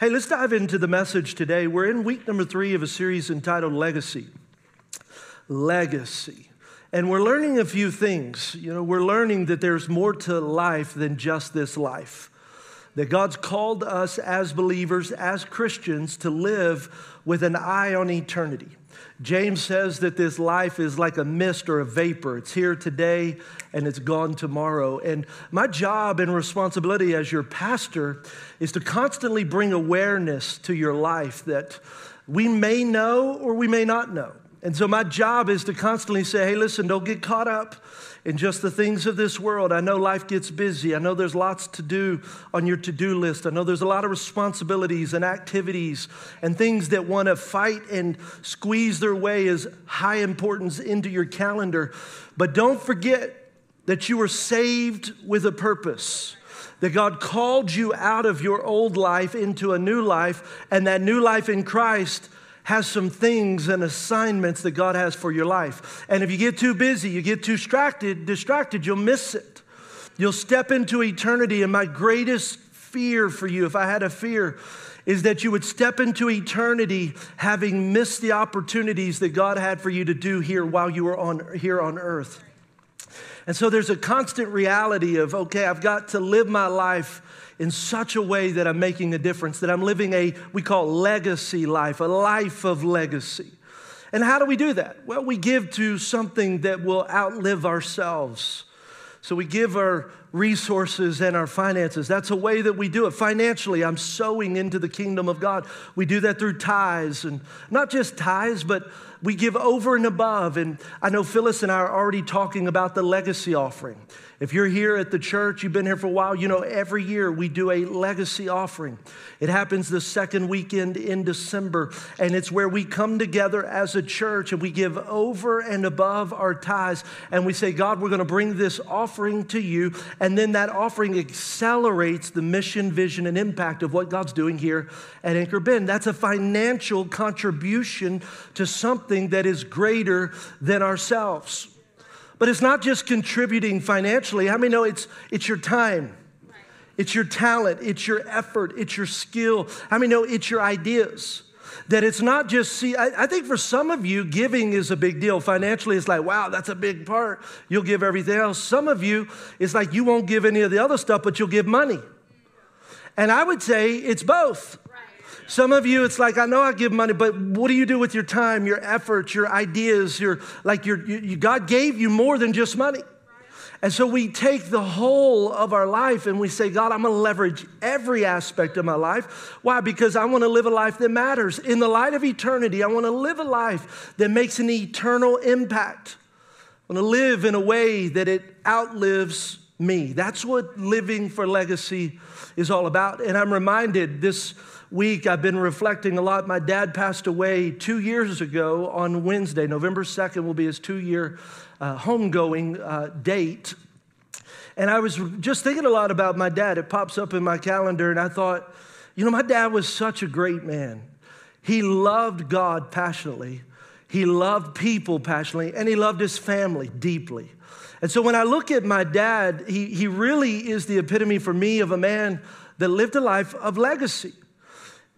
Hey, let's dive into the message today. We're in week number three of a series entitled Legacy. Legacy. And we're learning a few things. You know, we're learning that there's more to life than just this life. That God's called us as believers, as Christians, to live with an eye on eternity. James says that this life is like a mist or a vapor. It's here today and it's gone tomorrow. And my job and responsibility as your pastor is to constantly bring awareness to your life that we may know or we may not know. And so my job is to constantly say, hey, listen, don't get caught up in just the things of this world. I know life gets busy. I know there's lots to do on your to do list. I know there's a lot of responsibilities and activities and things that want to fight and squeeze their way as high importance into your calendar. But don't forget that you were saved with a purpose that God called you out of your old life into a new life, and that new life in Christ has some things and assignments that God has for your life. And if you get too busy, you get too distracted, distracted, you'll miss it. You'll step into eternity. And my greatest fear for you, if I had a fear, is that you would step into eternity having missed the opportunities that God had for you to do here while you were on here on earth. And so there's a constant reality of, okay, I've got to live my life in such a way that I'm making a difference, that I'm living a, we call legacy life, a life of legacy. And how do we do that? Well, we give to something that will outlive ourselves. So we give our resources and our finances. That's a way that we do it. Financially, I'm sowing into the kingdom of God. We do that through tithes, and not just tithes, but we give over and above. And I know Phyllis and I are already talking about the legacy offering. If you're here at the church, you've been here for a while, you know every year we do a legacy offering. It happens the second weekend in December, and it's where we come together as a church and we give over and above our tithes. And we say, God, we're going to bring this offering to you. And then that offering accelerates the mission, vision, and impact of what God's doing here at Anchor Bend. That's a financial contribution to something that is greater than ourselves. But it's not just contributing financially. How many know it's, it's your time? It's your talent, it's your effort, it's your skill. How many know it's your ideas? That it's not just, see, I, I, think for some of you, giving is a big deal. Financially, it's like, wow, that's a big part. You'll give everything else. Some of you, it's like you won't give any of the other stuff, but you'll give money. And I would say it's both. Some of you, it's like, I know I give money, but what do you do with your time, your efforts, your ideas, your, like your, you, God gave you more than just money. And so we take the whole of our life and we say, God, I'm to leverage every aspect of my life. Why? Because I want to live a life that matters. In the light of eternity, I want to live a life that makes an eternal impact. I want to live in a way that it outlives me. That's what living for legacy is all about. And I'm reminded this week, I've been reflecting a lot. My dad passed away two years ago on Wednesday. November 2nd will be his two year uh, homegoing uh, date. And I was just thinking a lot about my dad. It pops up in my calendar, and I thought, you know, my dad was such a great man. He loved God passionately, he loved people passionately, and he loved his family deeply. And so when I look at my dad, he, he really is the epitome for me of a man that lived a life of legacy.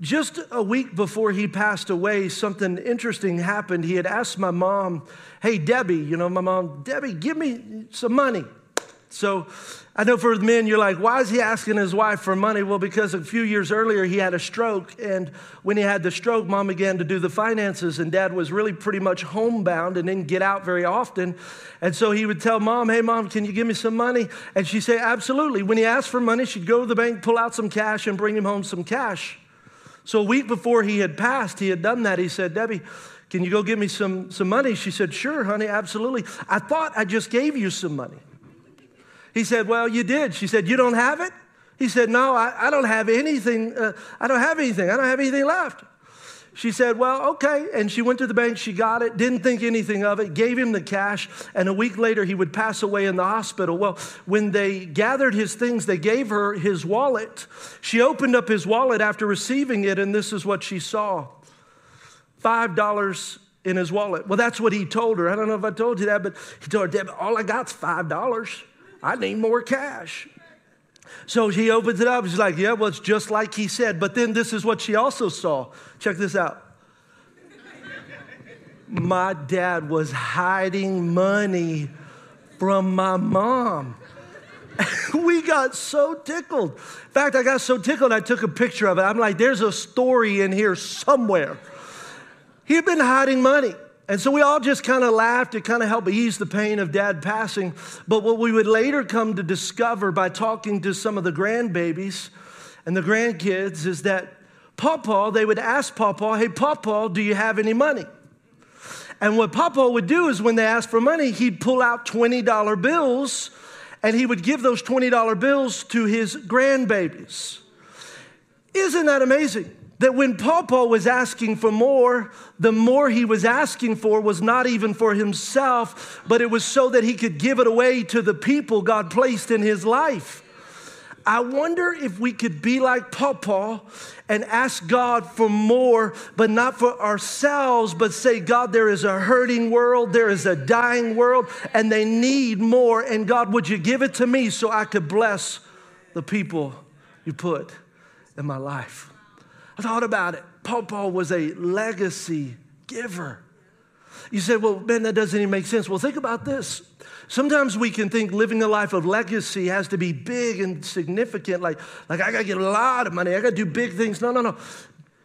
Just a week before he passed away, something interesting happened. He had asked my mom, Hey, Debbie, you know, my mom, Debbie, give me some money. So I know for men, you're like, why is he asking his wife for money? Well, because a few years earlier he had a stroke. And when he had the stroke, mom began to do the finances, and dad was really pretty much homebound and didn't get out very often. And so he would tell mom, hey, mom, can you give me some money? And she'd say, absolutely. When he asked for money, she'd go to the bank, pull out some cash, and bring him home some cash. So a week before he had passed, he had done that. He said, Debbie, can you go give me some, some money? She said, Sure, honey, absolutely. I thought I just gave you some money. He said, Well, you did. She said, You don't have it? He said, No, I, I don't have anything. Uh, I don't have anything. I don't have anything left. She said, Well, okay. And she went to the bank, she got it, didn't think anything of it, gave him the cash, and a week later he would pass away in the hospital. Well, when they gathered his things, they gave her his wallet. She opened up his wallet after receiving it, and this is what she saw $5 in his wallet. Well, that's what he told her. I don't know if I told you that, but he told her, Deb, all I got's $5. I need more cash. So he opens it up. She's like, Yeah, well, it's just like he said. But then this is what she also saw. Check this out. my dad was hiding money from my mom. we got so tickled. In fact, I got so tickled, I took a picture of it. I'm like, there's a story in here somewhere. He had been hiding money. And so we all just kind of laughed to kind of help ease the pain of dad passing. But what we would later come to discover by talking to some of the grandbabies and the grandkids is that Papa, they would ask Papa, hey, Papa, do you have any money? And what Papa would do is when they asked for money, he'd pull out $20 bills and he would give those $20 bills to his grandbabies. Isn't that amazing? That when Papa was asking for more, the more he was asking for was not even for himself, but it was so that he could give it away to the people God placed in his life. I wonder if we could be like Papa and ask God for more, but not for ourselves, but say, God, there is a hurting world, there is a dying world, and they need more. And God, would you give it to me so I could bless the people you put in my life? Thought about it. Papa was a legacy giver. You said, well, man, that doesn't even make sense. Well, think about this. Sometimes we can think living a life of legacy has to be big and significant, like, like I gotta get a lot of money, I gotta do big things. No, no, no.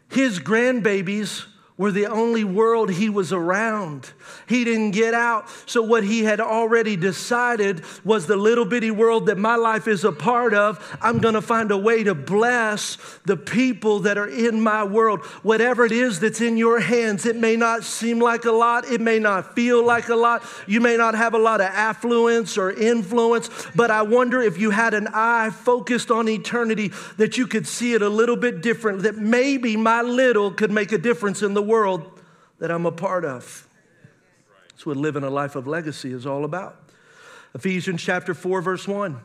His grandbabies were the only world he was around. He didn't get out. So, what he had already decided was the little bitty world that my life is a part of. I'm to find a way to bless the people that are in my world. Whatever it is that's in your hands, it may not seem like a lot, it may not feel like a lot. You may not have a lot of affluence or influence, but I wonder if you had an eye focused on eternity that you could see it a little bit different, that maybe my little could make a difference in the world that I'm a part of. That's what living a life of legacy is all about. Ephesians chapter 4, verse 1.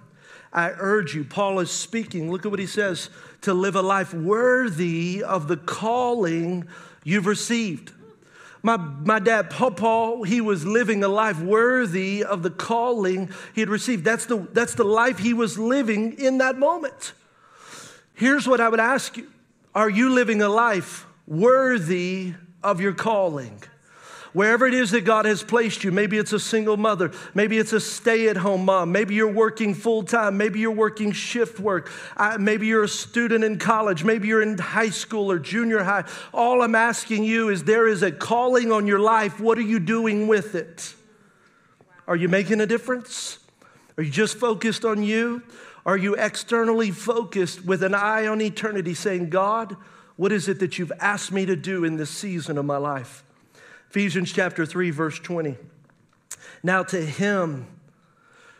I urge you, Paul is speaking, look at what he says, to live a life worthy of the calling you've received. My, my dad, Paul, he was living a life worthy of the calling he had received. That's the, that's the life he was living in that moment. Here's what I would ask you Are you living a life worthy of your calling. Wherever it is that God has placed you, maybe it's a single mother, maybe it's a stay at home mom, maybe you're working full time, maybe you're working shift work, uh, maybe you're a student in college, maybe you're in high school or junior high. All I'm asking you is there is a calling on your life. What are you doing with it? Are you making a difference? Are you just focused on you? Are you externally focused with an eye on eternity saying, God, what is it that you've asked me to do in this season of my life? Ephesians chapter 3, verse 20. Now to him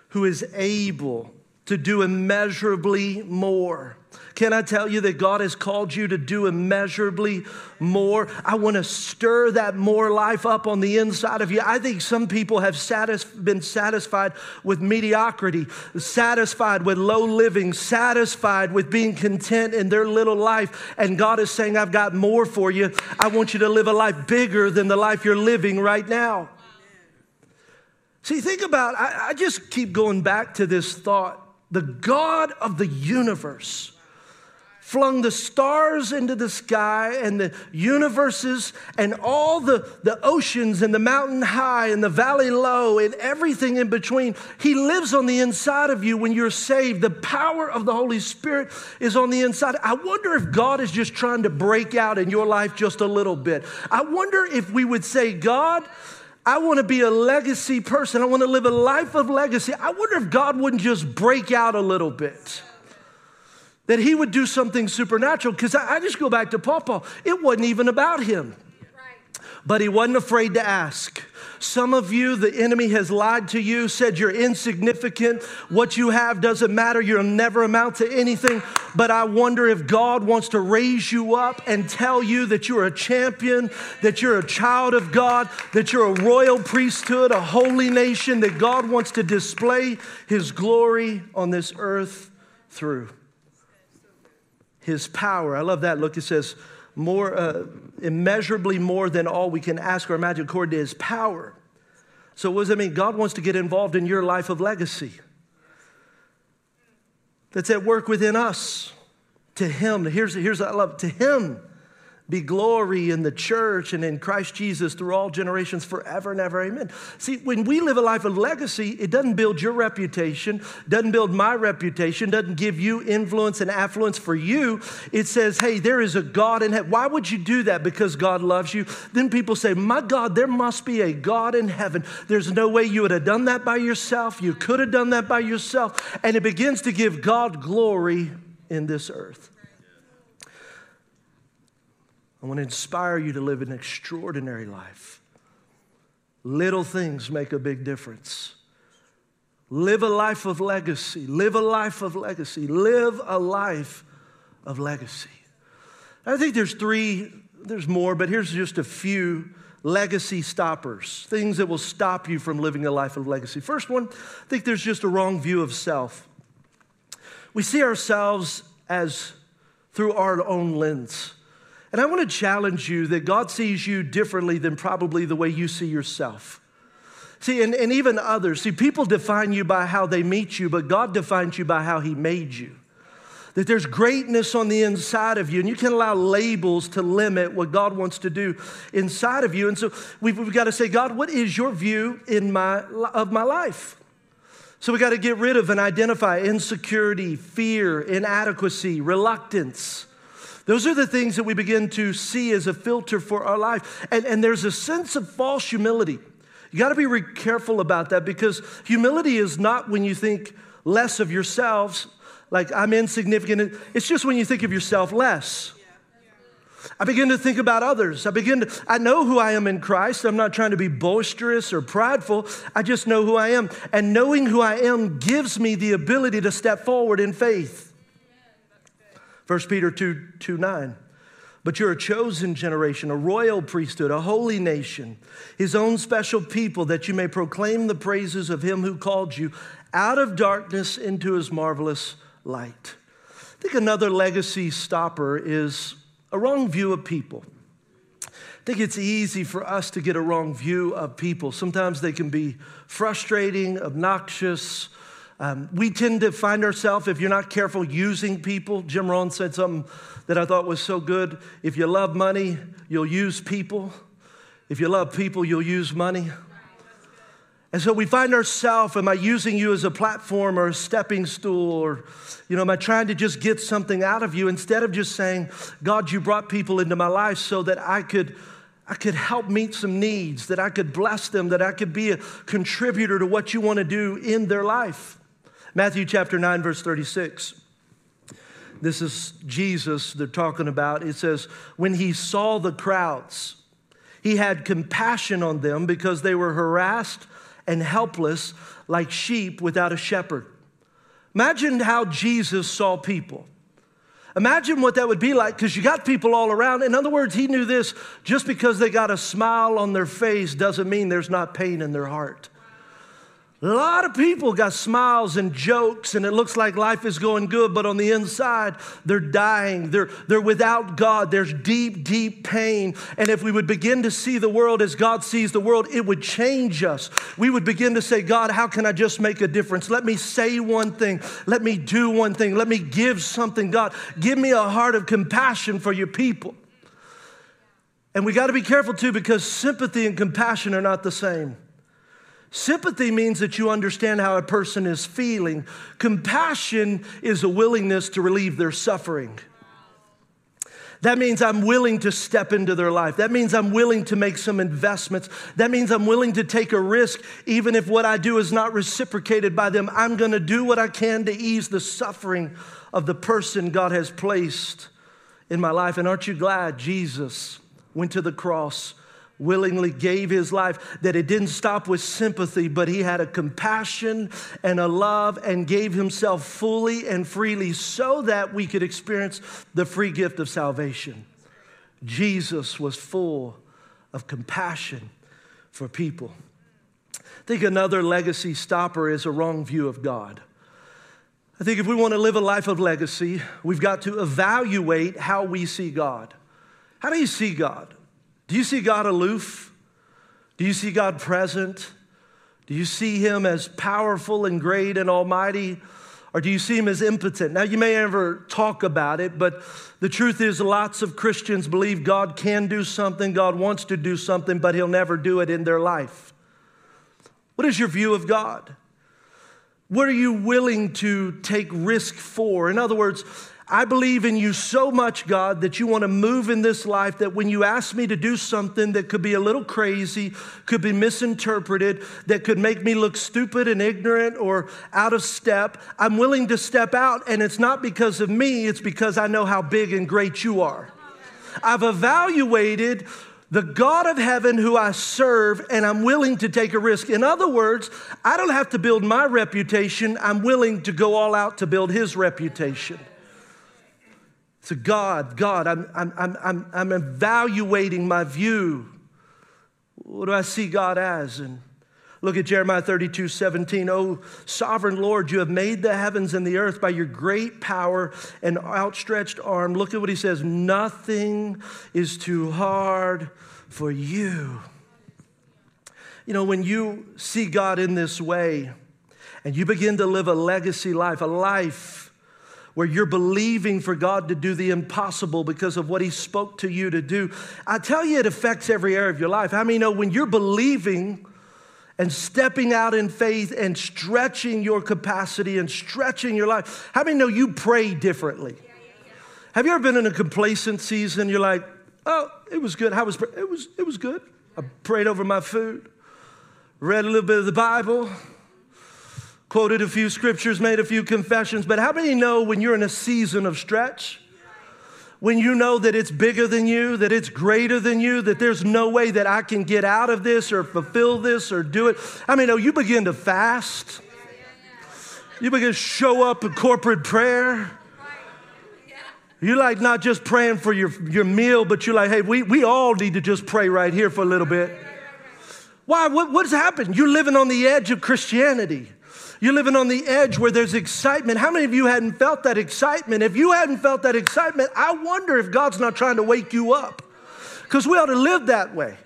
who is able to do immeasurably more can I tell you that God has called you to do immeasurably more? I want to stir that more life up on the inside of you. I think some people have satis- been satisfied with mediocrity, satisfied with low living, satisfied with being content in their little life. And God is saying, I've got more for you. I want you to live a life bigger than the life you're living right now. See, think about, I, I just keep going back to this thought. The God of the universe flung the stars into the sky and the universes and all the, the oceans and the mountain high and the valley low and everything in between. He lives on the inside of you when you're saved. The power of the Holy Spirit is on the inside. I wonder if God is just trying to break out in your life just a little bit. I wonder if we would say, God, I want to be a legacy person. I want to live a life of legacy. I wonder if God wouldn't just break out a little bit that he would do something supernatural. Because I, I, just go back to Paul. It wasn't even about him. But he wasn't afraid to ask. Some of you, the enemy has lied to you, said you're insignificant. What you have doesn't matter. You'll never amount to anything. But I wonder if God wants to raise you up and tell you that you're a champion, that you're a child of God, that you're a royal priesthood, a holy nation, that God wants to display his glory on this earth through his power. I love that. Look, it says, more, uh, immeasurably more than all we can ask or imagine, according to his power. So, what does that mean? God wants to get involved in your life of legacy. that's at work within us. To him, here's, here's I love, to him be glory in the church and in Christ Jesus through all generations forever and ever. Amen. See, when we live a life of legacy, it doesn't build your reputation, doesn't build my reputation, doesn't give you influence and affluence for you. It says, hey, there is a God in heaven. Why would you do that? Because God loves you. Then people say, my God, there must be a God in heaven. There's no way you would have done that by yourself. You could have done that by yourself. And it begins to give God glory in this earth. I want to inspire you to live an extraordinary life. Little things make a big difference. Live a life of legacy. Live a life of legacy. Live a life of legacy. I think there's three, there's more, but here's just a few legacy stoppers, things that will stop you from living a life of legacy. First one, I think there's just a wrong view of self. We see ourselves as through our own lens. And I want to challenge you that God sees you differently than probably the way you see yourself. See, and, and even others. See, people define you by how they meet you, but God defines you by how He made you. That there's greatness on the inside of you, and you can allow labels to limit what God wants to do inside of you. And so we've, we've got to say, God, what is your view in my, of my life? So we got to get rid of and identify insecurity, fear, inadequacy, reluctance those are the things that we begin to see as a filter for our life. And, and there's a sense of false humility. You got to be careful about that because humility is not when you think less of yourselves, like I'm insignificant. It's just when you think of yourself less. I begin to think about others. I begin to, I know who I am in Christ. I'm not trying to be boisterous or prideful. I just know who I am. And knowing who I am gives me the ability to step forward in faith. 1 Peter 2, 2 9. But you're a chosen generation, a royal priesthood, a holy nation, his own special people, that you may proclaim the praises of him who called you out of darkness into his marvelous light. I think another legacy stopper is a wrong view of people. I think it's easy for us to get a wrong view of people. Sometimes they can be frustrating, obnoxious, um, we tend to find ourselves, if you're not careful, using people. Jim Rohn said something that I thought was so good. If you love money, you'll use people. If you love people, you'll use money. And so we find ourselves, am I using you as a platform or a stepping stool? Or, you know, am I trying to just get something out of you instead of just saying, God, you brought people into my life so that I could. I could help meet some needs, that I could bless them, that I could be a contributor to what you want to do in their life. Matthew chapter 9, verse 36. This is Jesus they're talking about. It says, When he saw the crowds, he had compassion on them because they were harassed and helpless like sheep without a shepherd. Imagine how Jesus saw people. Imagine what that would be like because you got people all around. In other words, he knew this just because they got a smile on their face doesn't mean there's not pain in their heart. A lot of people got smiles and jokes, and it looks like life is going good, but on the inside, they're dying. They're, they're without God. There's deep, deep pain. And if we would begin to see the world as God sees the world, it would change us. We would begin to say, God, how can I just make a difference? Let me say one thing. Let me do one thing. Let me give something. God, give me a heart of compassion for your people. And we got to be careful too because sympathy and compassion are not the same. Sympathy means that you understand how a person is feeling. Compassion is a willingness to relieve their suffering. That means I'm willing to step into their life. That means I'm willing to make some investments. That means I'm willing to take a risk, even if what I do is not reciprocated by them. I'm going to do what I can to ease the suffering of the person God has placed in my life. And aren't you glad Jesus went to the cross? Willingly gave his life, that it didn't stop with sympathy, but he had a compassion and a love and gave himself fully and freely so that we could experience the free gift of salvation. Jesus was full of compassion for people. I think another legacy stopper is a wrong view of God. I think if we want to live a life of legacy, we've got to evaluate how we see God. How do you see God? Do you see God aloof? Do you see God present? Do you see Him as powerful and great and almighty? Or do you see him as impotent? Now, you may never talk about it, but the truth is, lots of Christians believe God can do something, God wants to do something, but he'll never do it in their life. What is your view of God? What are you willing to take risk for? In other words, I believe in you so much, God, that you want to move in this life that when you ask me to do something that could be a little crazy, could be misinterpreted, that could make me look stupid and ignorant or out of step, I'm willing to step out. And it's not because of me, it's because I know how big and great you are. I've evaluated the God of heaven who I serve, and I'm willing to take a risk. In other words, I don't have to build my reputation, I'm willing to go all out to build his reputation. To God, God, I'm, I'm, I'm, I'm, evaluating my view. What do I see God as? And look at Jeremiah 32 17. Oh, sovereign Lord, you have made the heavens and the earth by your great power and outstretched arm. Look at what he says nothing is too hard for you. You know, when you see God in this way and you begin to live a legacy life, a life where you're believing for God to do the impossible because of what He spoke to you to do. I tell you, it affects every area of your life. How many know when you're believing and stepping out in faith and stretching your capacity and stretching your life, how many know you pray differently? Have you ever been in a complacent season? You're like, oh, it was good. How was it was it was good. I prayed over my food, read a little bit of the Bible, quoted a few scriptures, made a few confessions, but how many know when you're in a season of stretch? When you know that it's bigger than you, that it's greater than you, that there's no way that I can get out of this or fulfill this or do it. I mean, oh, you begin to fast. You begin to show up in corporate prayer. You're like not just praying for your, your meal, but you're like, hey, we, we all need to just pray right here for a little bit. Why? What, what's happened? You're living on the edge of Christianity. You're living on the edge where there's excitement. How many of you hadn't felt that excitement? If you hadn't felt that excitement, I wonder if God's not trying to wake you up. Because we ought to live that way.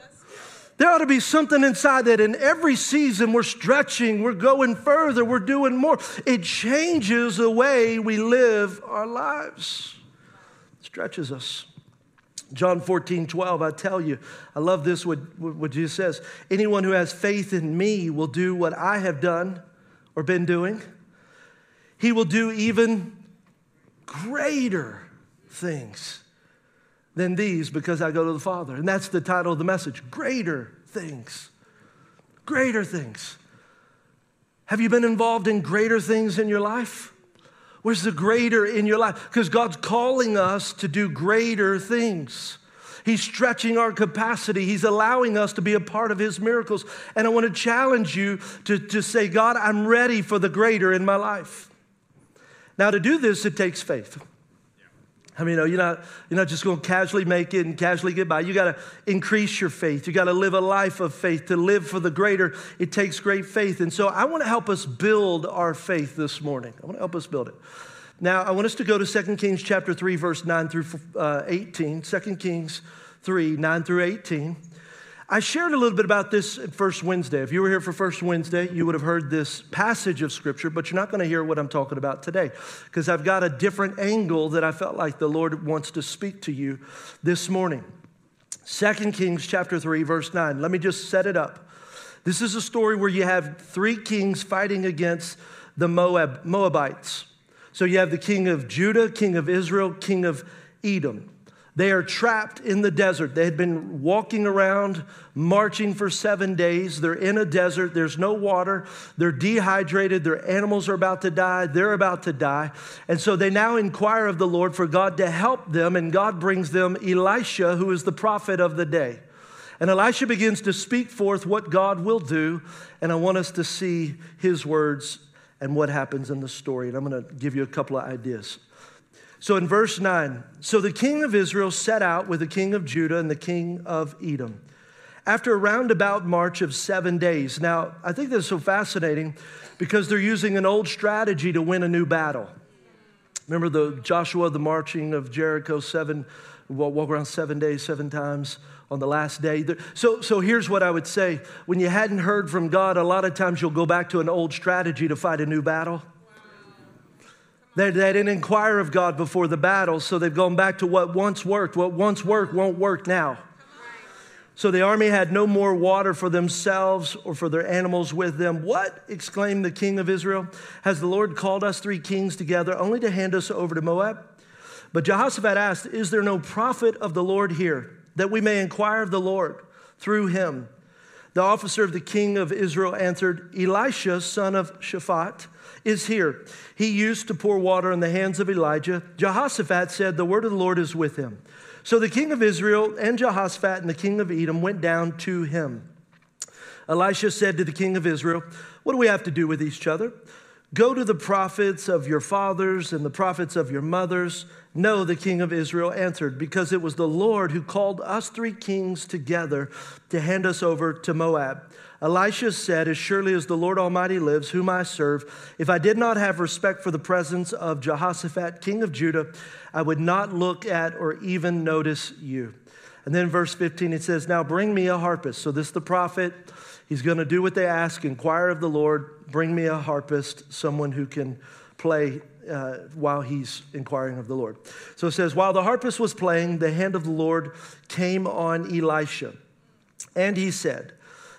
There ought to be something inside that in every season we're stretching, we're going further, we're doing more. It changes the way we live our lives, it stretches us. John 14, 12, I tell you, I love this, what, what Jesus says. Anyone who has faith in me will do what I have done or been doing, he will do even greater things than these because I go to the Father. And that's the title of the message Greater Things. Greater things. Have you been involved in greater things in your life? Where's the greater in your life? Because God's calling us to do greater things. He's stretching our capacity. He's allowing us to be a part of His miracles. And I want to challenge you to, to say, God, I'm ready for the greater in my life. Now, to do this, it takes faith. I mean, you're not, you're not just going to casually make it and casually get by. You got to increase your faith. You got to live a life of faith. To live for the greater, it takes great faith. And so I want to help us build our faith this morning. I want to help us build it. Now, I want us to go to 2 Kings chapter 3, verse 9 through uh, 18. 2 Kings 3, 9 through 18. I shared a little bit about this First Wednesday. If you were here for First Wednesday, you would have heard this passage of Scripture, but you're not going to hear what I'm talking about today because I've got a different angle that I felt like the Lord wants to speak to you this morning. 2 Kings chapter 3, verse 9. Let me just set it up. This is a story where you have three kings fighting against the Moab, Moabites. So you have the king of Judah, king of Israel, king of Edom. They are trapped in the desert. They had been walking around, marching for seven days. They're in a desert. There's no water. They're dehydrated. Their animals are about to die. They're about to die. And so they now inquire of the Lord for God to help them. And God brings them Elisha, who is the prophet of the day. And Elisha begins to speak forth what God will do. And I want us to see his words and what happens in the story. And I'm going to give you a couple of ideas. So in verse 9, so the king of Israel set out with the king of Judah and the king of Edom. After a roundabout march of seven days. Now, I think this is so fascinating because they're using an old strategy to win a new battle. Remember the Joshua, the marching of Jericho, seven, walk around seven days, seven times on the last day. So, so here's what I would say. When you hadn't heard from God, a lot of times you'll go back to an old strategy to fight a new battle. They, they didn't inquire of God before the battle, so they've gone back to what once worked. What once worked won't work now. So the army had no more water for themselves or for their animals with them. What? exclaimed the king of Israel. Has the Lord called us three kings together only to hand us over to Moab? But Jehoshaphat asked, Is there no prophet of the Lord here that we may inquire of the Lord through him? The officer of the king of Israel answered, Elisha, son of Shaphat, is here. He used to pour water in the hands of Elijah. Jehoshaphat said, The word of the Lord is with him. So the king of Israel and Jehoshaphat and the king of Edom went down to him. Elisha said to the king of Israel, What do we have to do with each other? Go to the prophets of your fathers and the prophets of your mothers. No, the king of Israel answered, because it was the Lord who called us three kings together to hand us over to Moab. Elisha said, As surely as the Lord Almighty lives, whom I serve, if I did not have respect for the presence of Jehoshaphat, king of Judah, I would not look at or even notice you. And then verse 15, it says, Now bring me a harpist. So this is the prophet. He's going to do what they ask, inquire of the Lord, bring me a harpist, someone who can play uh, while he's inquiring of the Lord. So it says, While the harpist was playing, the hand of the Lord came on Elisha. And he said,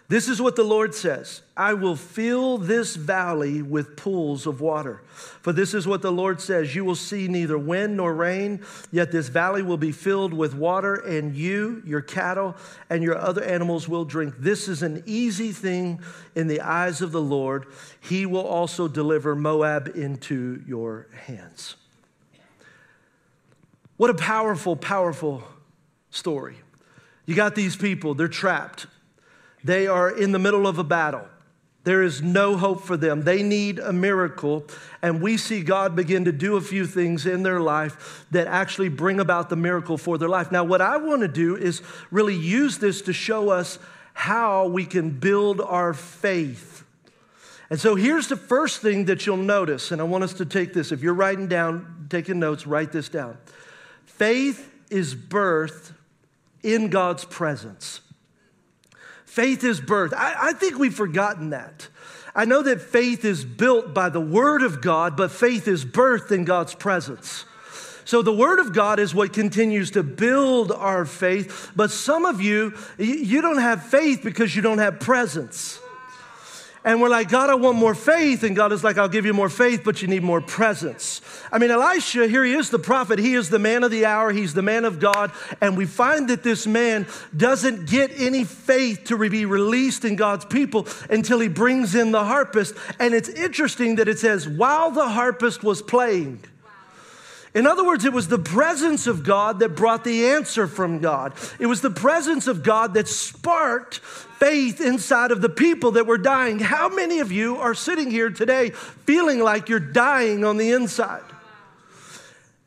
this is what the Lord says I will fill this valley with pools of water. For this is what the Lord says You will see neither wind nor rain, yet this valley will be filled with water, and you, your cattle, and your other animals will drink. This is an easy thing in the eyes of the Lord. He will also deliver Moab into your hands. What a powerful, powerful story. You got these people, they're trapped they are in the middle of a battle. There is no hope for them. They need a miracle. And we see God begin to do a few things in their life that actually bring about the miracle for their life. Now, what I want to do is really use this to show us how we can build our faith. And so here's the first thing that you'll notice, and I want us to take this. If you're writing down, taking notes, write this down. Faith is birthed in God's presence. Faith is birth. I, I think we've forgotten that. I know that faith is built by the Word of God, but faith is birthed in God's presence. So the Word of God is what continues to build our faith. But some of you, you don't have faith because you don't have presence. And we're like, God, I want more faith. And God is like, I'll give you more faith, but you need more presence. I mean, Elisha, here he is, the prophet. He is the man of the hour. He's the man of God. And we find that this man doesn't get any faith to be released in God's people until he brings in the harpist. And it's interesting that it says, while the harpist was playing, in other words, it was the presence of God that brought the answer from God. It was the presence of God that sparked faith inside of the people that were dying. How many of you are sitting here today feeling like you're dying on the inside?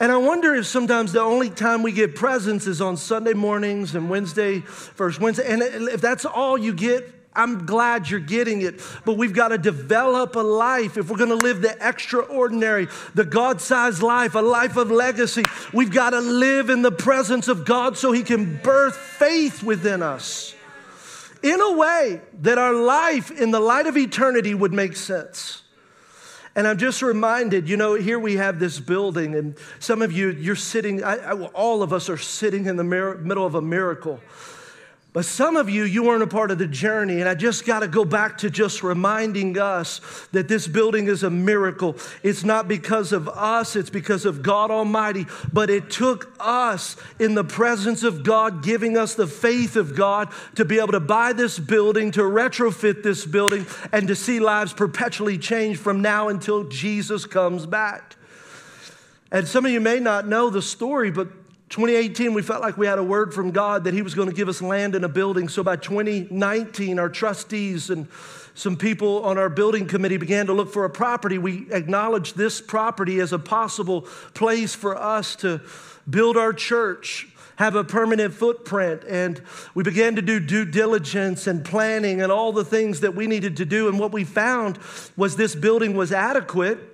And I wonder if sometimes the only time we get presence is on Sunday mornings and Wednesday, first Wednesday. And if that's all you get, I'm glad you're getting it, but we've got to develop a life. If we're going to live the extraordinary, the God sized life, a life of legacy, we've got to live in the presence of God so He can birth faith within us in a way that our life in the light of eternity would make sense. And I'm just reminded, you know, here we have this building, and some of you, you're sitting, I, I, all of us are sitting in the middle of a miracle. But some of you, you weren't a part of the journey. And I just got to go back to just reminding us that this building is a miracle. It's not because of us, it's because of God Almighty. But it took us in the presence of God, giving us the faith of God to be able to buy this building, to retrofit this building, and to see lives perpetually change from now until Jesus comes back. And some of you may not know the story, but 2018, we felt like we had a word from God that He was going to give us land and a building. So by 2019, our trustees and some people on our building committee began to look for a property. We acknowledged this property as a possible place for us to build our church, have a permanent footprint. And we began to do due diligence and planning and all the things that we needed to do. And what we found was this building was adequate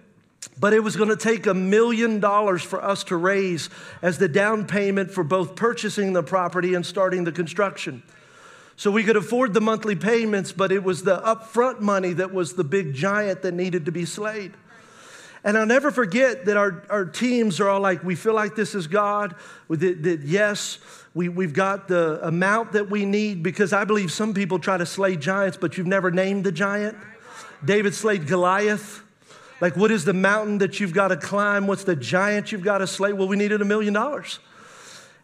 but it was going to take a million dollars for us to raise as the down payment for both purchasing the property and starting the construction. So we could afford the monthly payments, but it was the upfront money that was the big giant that needed to be slayed. And I'll never forget that our, our teams are all like, we feel like this is God. That, that yes, we, we've got the amount that we need because I believe some people try to slay giants, but you've never named the giant. David slayed Goliath. Like, what is the mountain that you've got to climb? What's the giant you've got to slay? Well, we needed a million dollars.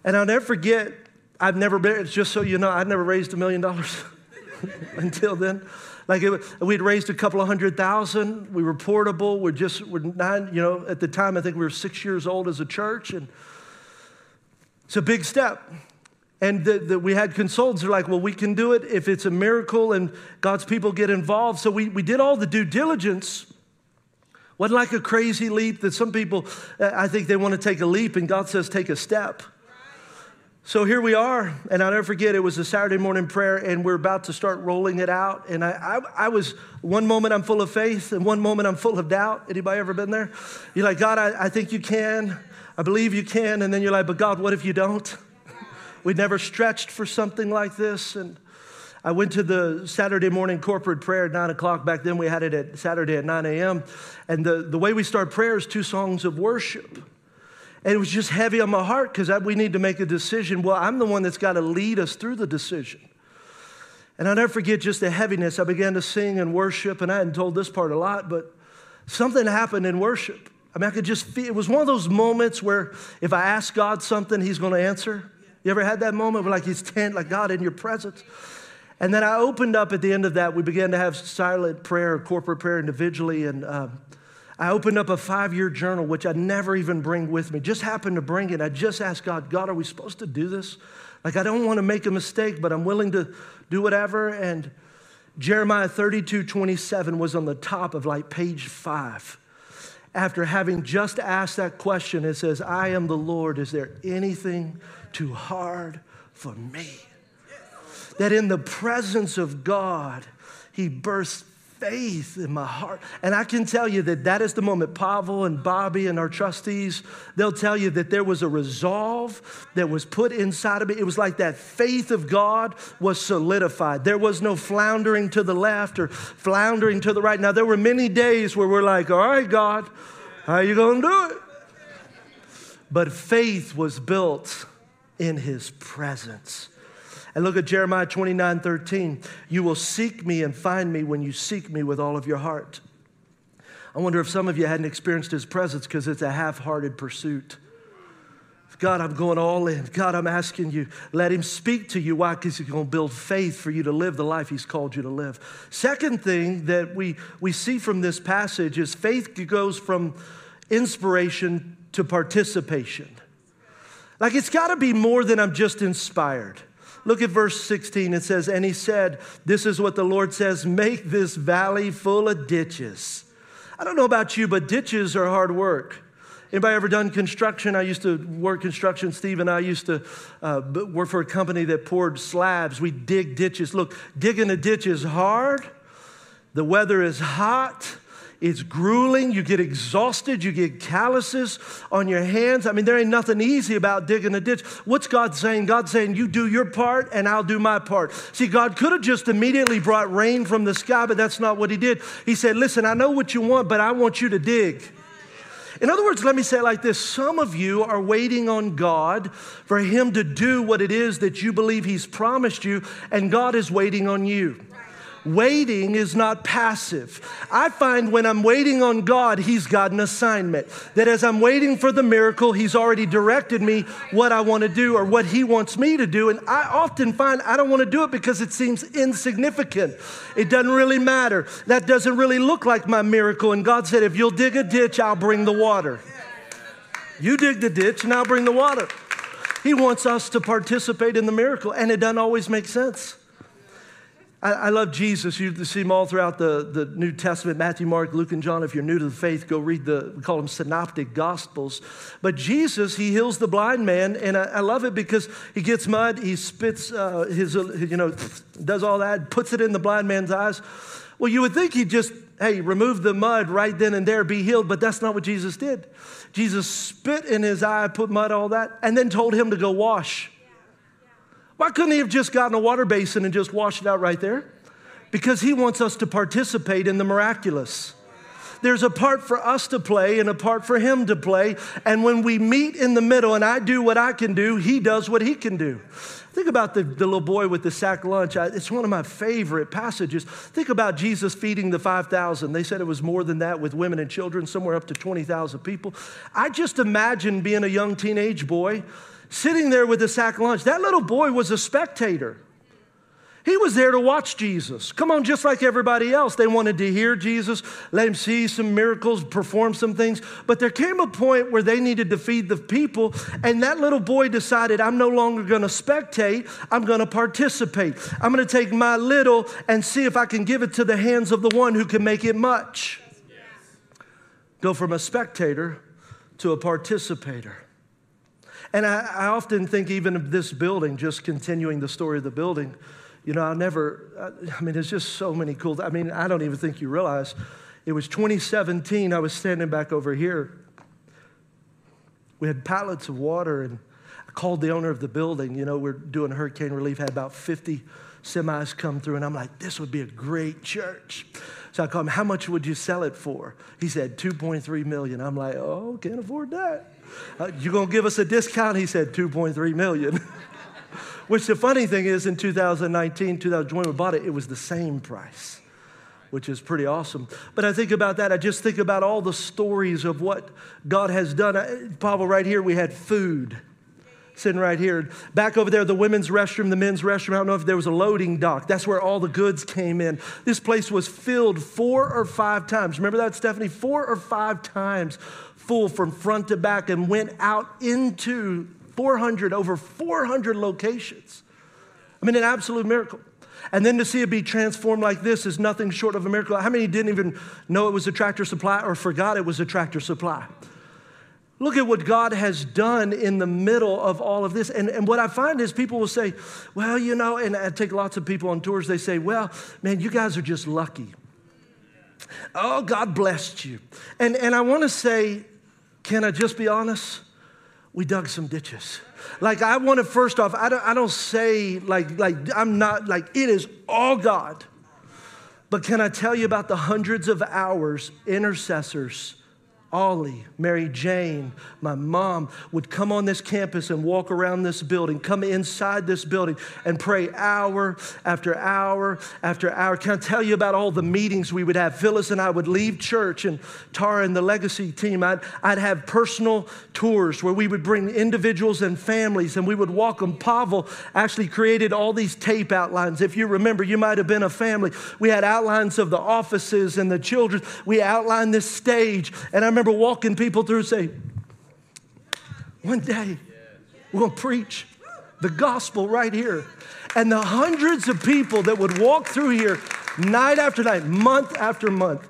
And I'll never forget, I've never been, just so you know, I'd never raised a million dollars until then. Like it, we'd raised a couple of hundred thousand. We were portable. We're just, we're nine, you know, at the time, I think we were six years old as a church. And it's a big step. And the, the, we had consultants who are like, well, we can do it if it's a miracle and God's people get involved. So we, we did all the due diligence. Wasn't like a crazy leap that some people, uh, I think they want to take a leap and God says, take a step. So here we are, and I'll never forget, it was a Saturday morning prayer, and we're about to start rolling it out. And I, I, I, was, one moment I'm full of faith, and one moment I'm full of doubt. Anybody ever been there? You're like, God, I, I think you can. I believe you can. And then you're like, but God, what if you don't? We'd never stretched for something like this. And I went to the Saturday morning corporate prayer at 9 o'clock. Back then, we had it at Saturday at 9 a.m. And the, the way we start prayer is two songs of worship. And it was just heavy on my heart because we need to make a decision. Well, I'm the one that's got to lead us through the decision. And I'll never forget just the heaviness. I began to sing and worship, and I hadn't told this part a lot, but something happened in worship. I mean, I could just feel it was one of those moments where if I ask God something, He's going to answer. You ever had that moment where like He's tent, like God in your presence? And then I opened up at the end of that. We began to have silent prayer, corporate prayer individually, and um, I opened up a five year journal, which I never even bring with me. Just happened to bring it. I just asked God, God, are we supposed to do this? Like, I don't want to make a mistake, but I'm willing to do whatever. And Jeremiah 32 27 was on the top of like page five. After having just asked that question, it says, I am the Lord. Is there anything too hard for me? That in the presence of God, he bursts faith in my heart. And I can tell you that that is the moment. Pavel and Bobby and our trustees, they'll tell you that there was a resolve that was put inside of me. It was like that faith of God was solidified. There was no floundering to the left or floundering to the right. Now, there were many days where we're like, all right, God, how you going to do it? But faith was built in his presence. And look at Jeremiah 29 13. You will seek me and find me when you seek me with all of your heart. I wonder if some of you hadn't experienced his presence because it's a half hearted pursuit. God, I'm going all in. God, I'm asking you, let him speak to you. Why? Because he's going to build faith for you to live the life he's called you to live. Second thing that we, we see from this passage is faith goes from inspiration to participation. Like it's got to be more than I'm just inspired. Look at verse 16. It says, And he said, This is what the Lord says make this valley full of ditches. I don't know about you, but ditches are hard work. Anybody ever done construction? I used to work construction. Steve and I used to uh, work for a company that poured slabs. We dig ditches. Look, digging a ditch is hard. The weather is hot. It's grueling. You get exhausted. You get calluses on your hands. I mean, there ain't nothing easy about digging a ditch. What's God saying? God's saying, You do your part and I'll do my part. See, God could have just immediately brought rain from the sky, but that's not what He did. He said, Listen, I know what you want, but I want you to dig. In other words, let me say it like this some of you are waiting on God for Him to do what it is that you believe He's promised you, and God is waiting on you. Waiting is not passive. I find when I'm waiting on God, He's got an assignment. That as I'm waiting for the miracle, He's already directed me what I want to do or what He wants me to do. And I often find I don't want to do it because it seems insignificant. It doesn't really matter. That doesn't really look like my miracle. And God said, if you'll dig a ditch, I'll bring the water. You dig the ditch, and I'll bring the water. He wants us to participate in the miracle, and it doesn't always make sense. I, I love Jesus. You see him all throughout the, the New Testament Matthew, Mark, Luke, and John. If you're new to the faith, go read the, we call them synoptic gospels. But Jesus, he heals the blind man, and I, I love it because he gets mud, he spits uh, his, you know, does all that, puts it in the blind man's eyes. Well, you would think he'd just, hey, remove the mud right then and there, be healed, but that's not what Jesus did. Jesus spit in his eye, put mud, all that, and then told him to go wash. Why couldn't he have just gotten a water basin and just washed it out right there? Because he wants us to participate in the miraculous. there's a part for us to play and a part for Him to play. And when we meet in the middle and I do what I can do, He does what He can do. Think about the, the little boy with the sack lunch. I, it's one of my favorite passages. Think about Jesus feeding the 5,000. They said it was more than that with women and children, somewhere up to 20,000 people. I just imagine being a young teenage boy sitting there with the sack lunch. That little boy was a spectator. He was there to watch Jesus. Come on, just like everybody else. They wanted to hear Jesus, let him see some miracles, perform some things. But there came a point where they needed to feed the people, and that little boy decided, I'm no longer to spectate, I'm to participate. I'm to take my little and see if I can give it to the hands of the one who can make it much. Go from a spectator to a participator. And I, I often think, even of this building, just continuing the story of the building you know, I never, I mean, there's just so many cool, I mean, I don't even think you realize. It was 2017, I was standing back over here. We had pallets of water, and I called the owner of the building. You know, we're doing hurricane relief, had about 50 semis come through, and I'm like, this would be a great church. So I called him, how much would you sell it for? He said, 2.3 million. I'm like, oh, can't afford that. Uh, you gonna give us a discount? He said, 2.3 million. Which the funny thing is, in 2019, 2020, we bought it, it was the same price, which is pretty awesome. But I think about that, I just think about all the stories of what God has done. Pavel, right here, we had food sitting right here. Back over there, the women's restroom, the men's restroom. I don't know if there was a loading dock. That's where all the goods came in. This place was filled four or five times. Remember that, Stephanie? Four or five times full from front to back and went out into 400, over 400 locations. I mean, an absolute miracle. And then to see it be transformed like this is nothing short of a miracle. How many didn't even know it was a tractor supply or forgot it was a tractor supply? Look at what God has done in the middle of all of this. And, and what I find is people will say, well, you know, and I take lots of people on tours, they say, well, man, you guys are just lucky. Oh, God blessed you. And, and I want to say, can I just be honest? we dug some ditches. Like I want to first off, I don't, I don't say like, like I'm not like it is all God. But can I tell you about the hundreds of hours intercessors Ollie, Mary Jane, my mom would come on this campus and walk around this building, come inside this building and pray hour after hour after hour. Can I tell you about all the meetings we would have? Phyllis and I would leave church, and Tara and the legacy team, I'd, I'd have personal tours where we would bring individuals and families and we would walk them. Pavel actually created all these tape outlines. If you remember, you might have been a family. We had outlines of the offices and the children. We outlined this stage, and I remember remember walking people through and say, one day we're going to preach the gospel right here. And the hundreds of people that would walk through here night after night, month after month,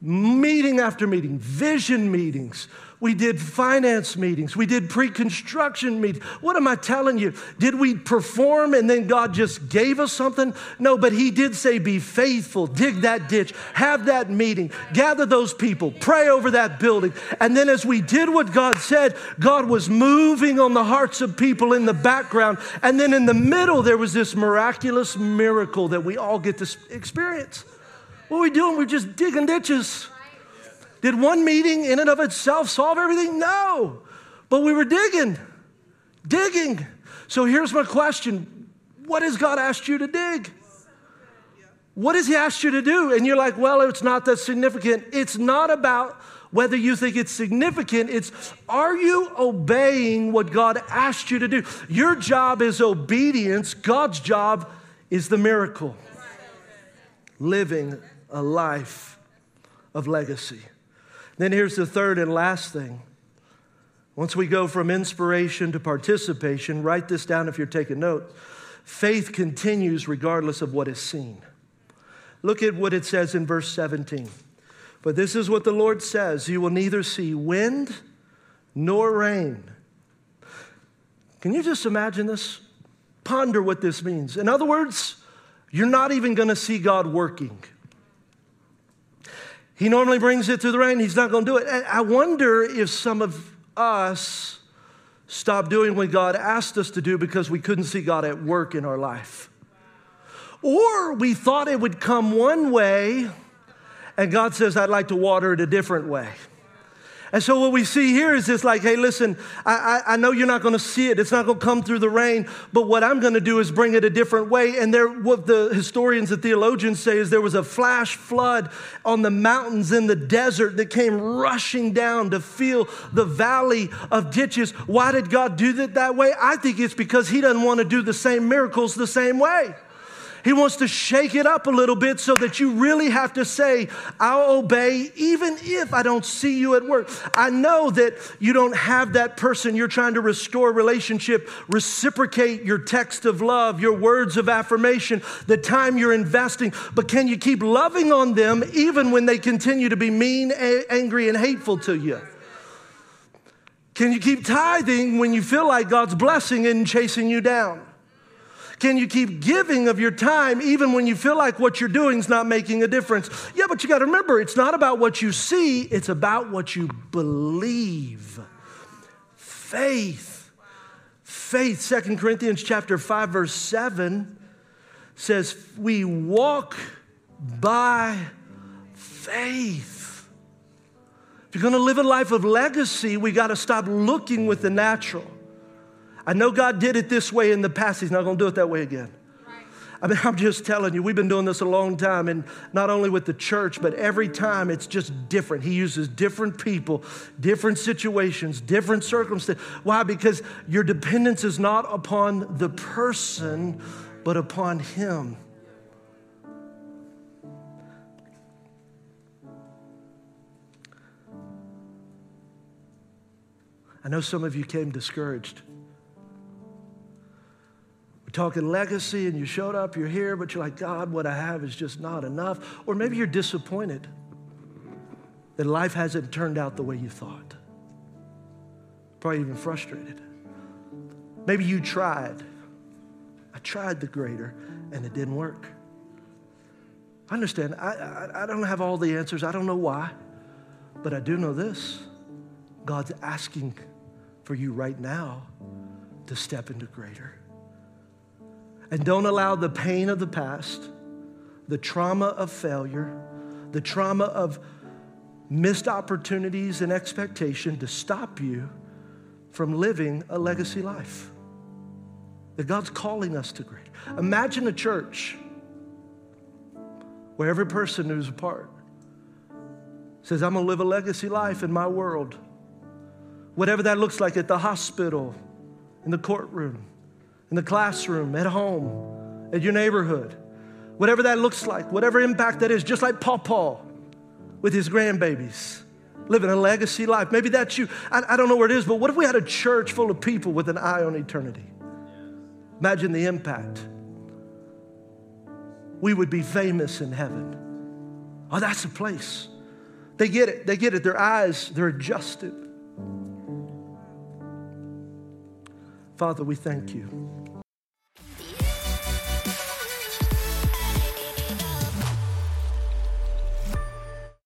meeting after meeting, vision meetings, we did finance meetings. We did pre construction meetings. What am I telling you? Did we perform and then God just gave us something? No, but He did say, be faithful, dig that ditch, have that meeting, gather those people, pray over that building. And then as we did what God said, God was moving on the hearts of people in the background. And then in the middle, there was this miraculous miracle that we all get to experience. What are we doing? We're just digging ditches. Did one meeting in and of itself solve everything? No. But we were digging, digging. So here's my question What has God asked you to dig? What has He asked you to do? And you're like, well, it's not that significant. It's not about whether you think it's significant, it's are you obeying what God asked you to do? Your job is obedience, God's job is the miracle. Living a life of legacy. Then here's the third and last thing. Once we go from inspiration to participation, write this down if you're taking notes. Faith continues regardless of what is seen. Look at what it says in verse 17. But this is what the Lord says You will neither see wind nor rain. Can you just imagine this? Ponder what this means. In other words, you're not even going to see God working. He normally brings it through the rain. He's not going to do it. I wonder if some of us stopped doing what God asked us to do because we couldn't see God at work in our life. Or we thought it would come one way And God says, I'd like to water it a different way. And so what we see here is just like, hey, listen, I, I, I know you're not going to see it. It's not going to come through the rain. But what I'm going to do is bring it a different way. And there, what the historians, the theologians say is there was a flash flood on the mountains in the desert that came rushing down to fill the valley of ditches. Why did God do that that way? I think it's because He doesn't want to do the same miracles the same way. He wants to shake it up a little bit so that you really have to say, I'll obey even if I don't see you at work. I know that you don't have that person you're trying to restore relationship, reciprocate your text of love, your words of affirmation, the time you're investing, but can you keep loving on them even when they continue to be mean, angry, and hateful to you? Can you keep tithing when you feel like God's blessing and chasing you down? Can you keep giving of your time even when you feel like what you're doing is not making a difference? Yeah, but you got to remember, it's not about what you see, it's about what you believe. Faith. Faith, Second Corinthians chapter 5 verse 7 says we walk by faith. If you're going to live a life of legacy, we got to stop looking with the natural. I know God did it this way in the past. He's not going to do it that way again. I mean, I'm just telling you, we've been doing this a long time, and not only with the church, but every time it's just different. He uses different people, different situations, different circumstances. Why? Because your dependence is not upon the person, but upon Him. I know some of you came discouraged talking legacy and you showed up, you're here, but you're like, God, what I have is just not enough. Or maybe you're disappointed that life hasn't turned out the way you thought. Probably even frustrated. Maybe you tried. I tried the greater and it didn't work. I understand. I, I, I don't have all the answers. I don't know why. But I do know this God's asking for you right now to step into greater. And don't allow the pain of the past, the trauma of failure, the trauma of missed opportunities and expectation to stop you from living a legacy life. That God's calling us to great. Imagine a church where every person who's a part says, I'm gonna live a legacy life in my world. Whatever that looks like at the hospital, in the courtroom, in the classroom, at home, at your neighborhood, whatever that looks like, whatever impact that is, just like Paul with his grandbabies, living a legacy life. Maybe that's you. I, I don't know where it is, but what if we had a church full of people with an eye on eternity? Imagine the impact. We would be famous in heaven. Oh, that's a place. They get it. They get it. Their eyes, they're adjusted. Father, we thank you.